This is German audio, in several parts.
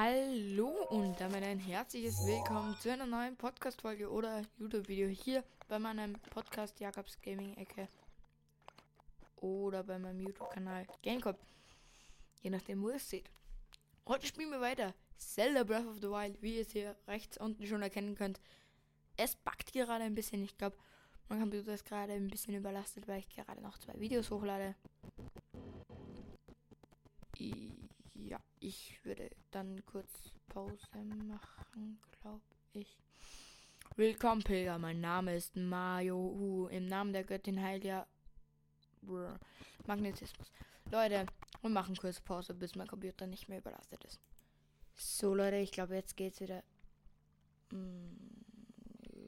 Hallo und damit ein herzliches Willkommen zu einer neuen Podcast-Folge oder YouTube-Video hier bei meinem Podcast Jakobs Gaming Ecke oder bei meinem YouTube-Kanal Gamecop. Je nachdem, wo ihr es seht. Heute spielen wir weiter Zelda Breath of the Wild, wie ihr es hier rechts unten schon erkennen könnt. Es backt gerade ein bisschen. Ich glaube, mein Computer ist gerade ein bisschen überlastet, weil ich gerade noch zwei Videos hochlade. Ja, ich würde dann kurz Pause machen, glaube ich. Willkommen, Pilger. Mein Name ist Mario. Im Namen der Göttin Heiliger Magnetismus. Leute, wir machen kurz Pause, bis mein Computer nicht mehr überlastet ist. So, Leute, ich glaube, jetzt geht's wieder.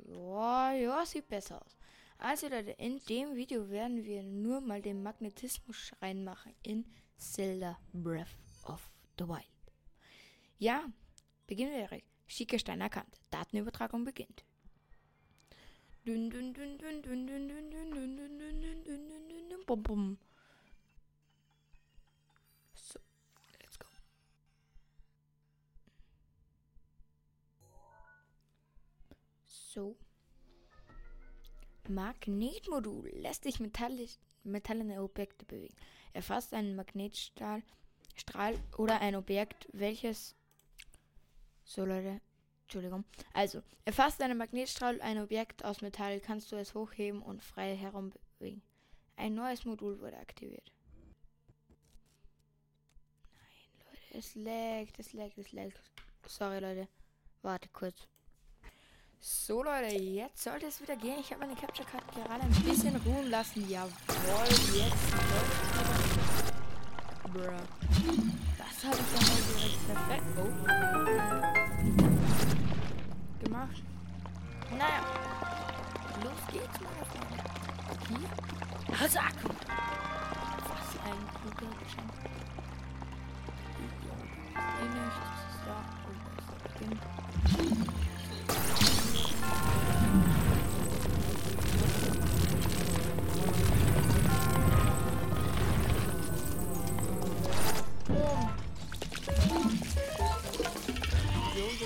Ja, ja, sieht besser aus. Also, Leute, in dem Video werden wir nur mal den Magnetismus reinmachen in Zelda Breath of the Wild. Ja, beginnen wir direkt. Schicke Stein erkannt. Datenübertragung beginnt. So, let's go. So. Magnetmodul lässt sich metallisch, metallene Objekte bewegen. Erfasst einen Magnetstrahl Strahl oder ein Objekt, welches. So, Leute. Entschuldigung. Also, erfasst einen Magnetstrahl ein Objekt aus Metall, kannst du es hochheben und frei herumbewegen. Ein neues Modul wurde aktiviert. Nein, Leute, es laggt, es laggt, es laggt. Sorry, Leute. Warte kurz. So, Leute, jetzt sollte es wieder gehen. Ich habe meine Capture Card gerade ein bisschen ruhen lassen. Jawohl, jetzt läuft. Bruh. Das habe ich ja mal direkt perfekt. Oh. Gemacht. Naja. Los geht's, Freunde. Hier. Hasak. Was ein guter Geschenk.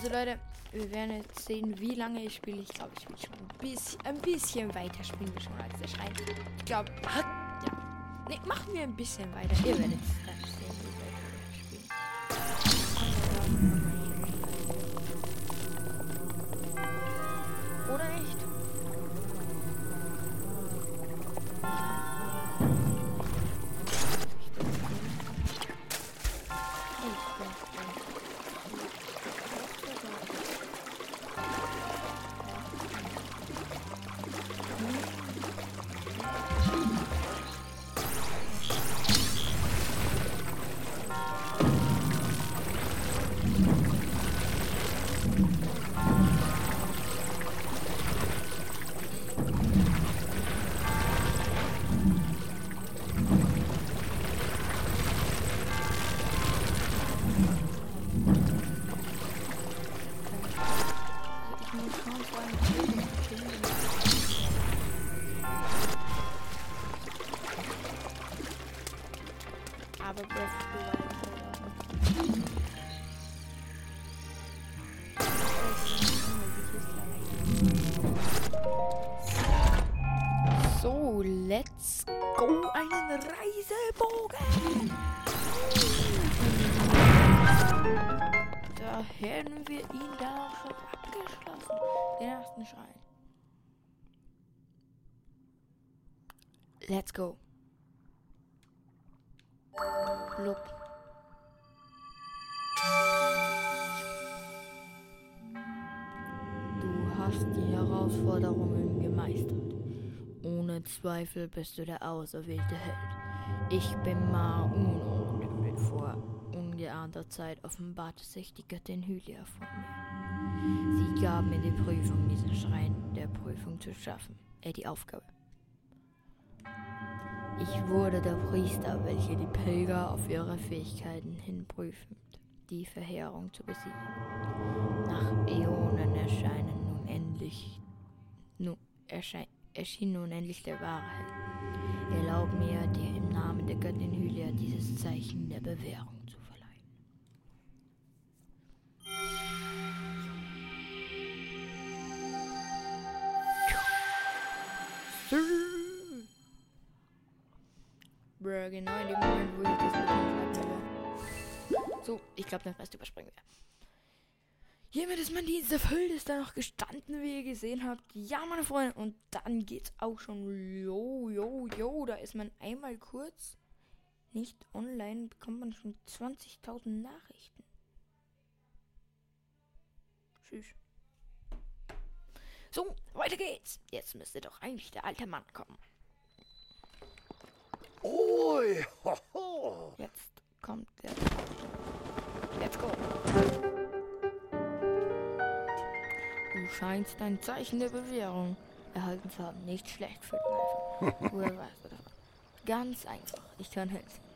Also Leute, wir werden jetzt sehen, wie lange ich spiele. Ich glaube, ich will schon ein bisschen, ein bisschen weiter spielen wir schon als der Schrein. Ich glaube, ja. Ne, machen wir ein bisschen weiter. Ihr werdet dann sehen, wie weit wir spielen. Oder nicht? Aber halt auch. So, let's go einen Reisebogen. Da hätten wir ihn auch schon abgeschlossen. Den ersten Schrein. Let's go. Blub. Du hast die Herausforderungen gemeistert. Ohne Zweifel bist du der auserwählte Held. Ich bin Ma Uno und froh, geraumer Zeit offenbarte sich die Göttin Hylia vor mir. Sie gab mir die Prüfung, diesen Schrein der Prüfung zu schaffen. Äh, die Aufgabe. Ich wurde der Priester, welcher die Pilger auf ihre Fähigkeiten hin prüfend, die Verheerung zu besiegen. Nach Äonen erscheinen nun endlich, nun erschein, erschien nun endlich der wahre Held. Erlaub mir, dir im Namen der Göttin Hylia dieses Zeichen der Bewährung Bruh, genau in dem Moment, wo ich das bekommen habe. So, ich glaube, den Rest überspringen wir. Hiermit ist mein Dienst erfüllt, ist da noch gestanden, wie ihr gesehen habt. Ja, meine Freunde, und dann geht's auch schon. Jo, jo, jo, da ist man einmal kurz nicht online, bekommt man schon 20.000 Nachrichten. Tschüss. So, weiter geht's. Jetzt müsste doch eigentlich der alte Mann kommen. Ein Zeichen der Bewährung erhalten zu haben. Nicht schlecht für den Anfang. Woher weißt du davon? Ganz einfach. Ich kann helfen.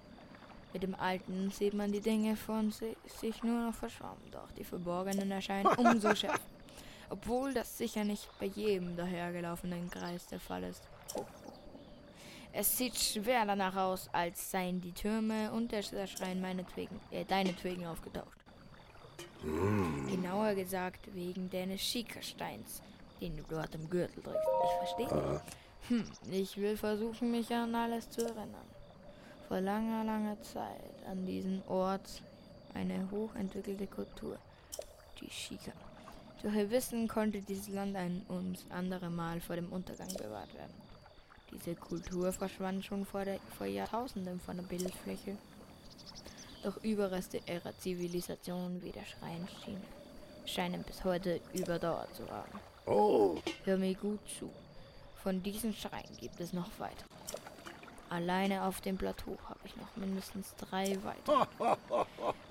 Mit dem Alten sieht man die Dinge von si sich nur noch verschwommen, doch die Verborgenen erscheinen umso schärfer. Obwohl das sicher nicht bei jedem dahergelaufenen Kreis der Fall ist. Es sieht schwer danach aus, als seien die Türme und der Schrein meinetwegen, äh, deinetwegen aufgetaucht. Genauer gesagt wegen deines Schickersteins, den du dort im Gürtel trägst. Ich verstehe. Hm, ich will versuchen, mich an alles zu erinnern. Vor langer, langer Zeit an diesem Ort eine hochentwickelte Kultur, die Shika. Durch ihr Wissen konnte dieses Land ein ums andere Mal vor dem Untergang bewahrt werden. Diese Kultur verschwand schon vor, der, vor Jahrtausenden von der Bildfläche. Doch Überreste ihrer Zivilisation wie der Schrein schien, scheinen bis heute überdauert zu haben. Oh, Hör mir gut zu. Von diesen Schreinen gibt es noch weitere. Alleine auf dem Plateau habe ich noch mindestens drei weitere.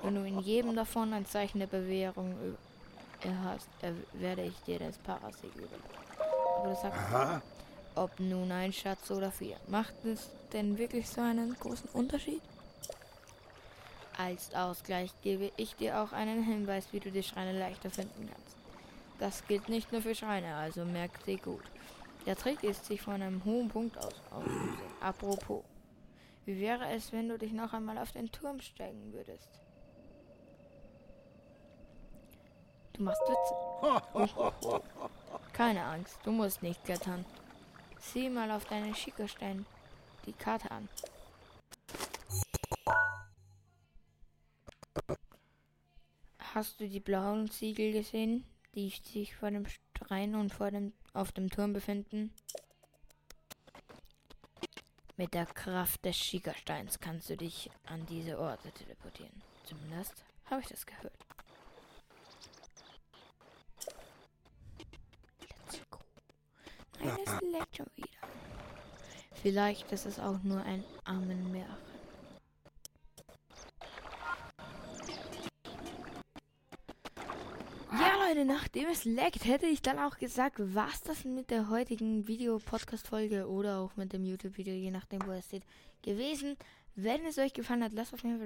Wenn du in jedem davon ein Zeichen der Bewährung er werde ich dir das Parasig überlassen. Aber du sagst, aha. ob nun ein Schatz oder vier. Macht es denn wirklich so einen großen Unterschied? Als Ausgleich gebe ich dir auch einen Hinweis, wie du die Schreine leichter finden kannst. Das gilt nicht nur für Schreine, also merk sie gut. Der Trick ist, sich von einem hohen Punkt aus auszusehen. Apropos, wie wäre es, wenn du dich noch einmal auf den Turm steigen würdest? Du machst Witze. Keine Angst, du musst nicht klettern. Sieh mal auf deine Schickerstein die Karte an. Hast du die blauen Ziegel gesehen, die sich vor dem Schrein und vor dem, auf dem Turm befinden? Mit der Kraft des Schickersteins kannst du dich an diese Orte teleportieren. Zumindest habe ich das gehört. Let's go. Nein, es leckt schon wieder. Vielleicht ist es auch nur ein Ammenmärchen. Leute, nachdem es leckt, hätte ich dann auch gesagt, was das mit der heutigen Video-Podcast-Folge oder auch mit dem YouTube-Video, je nachdem, wo es steht, gewesen. Wenn es euch gefallen hat, lasst auf jeden Fall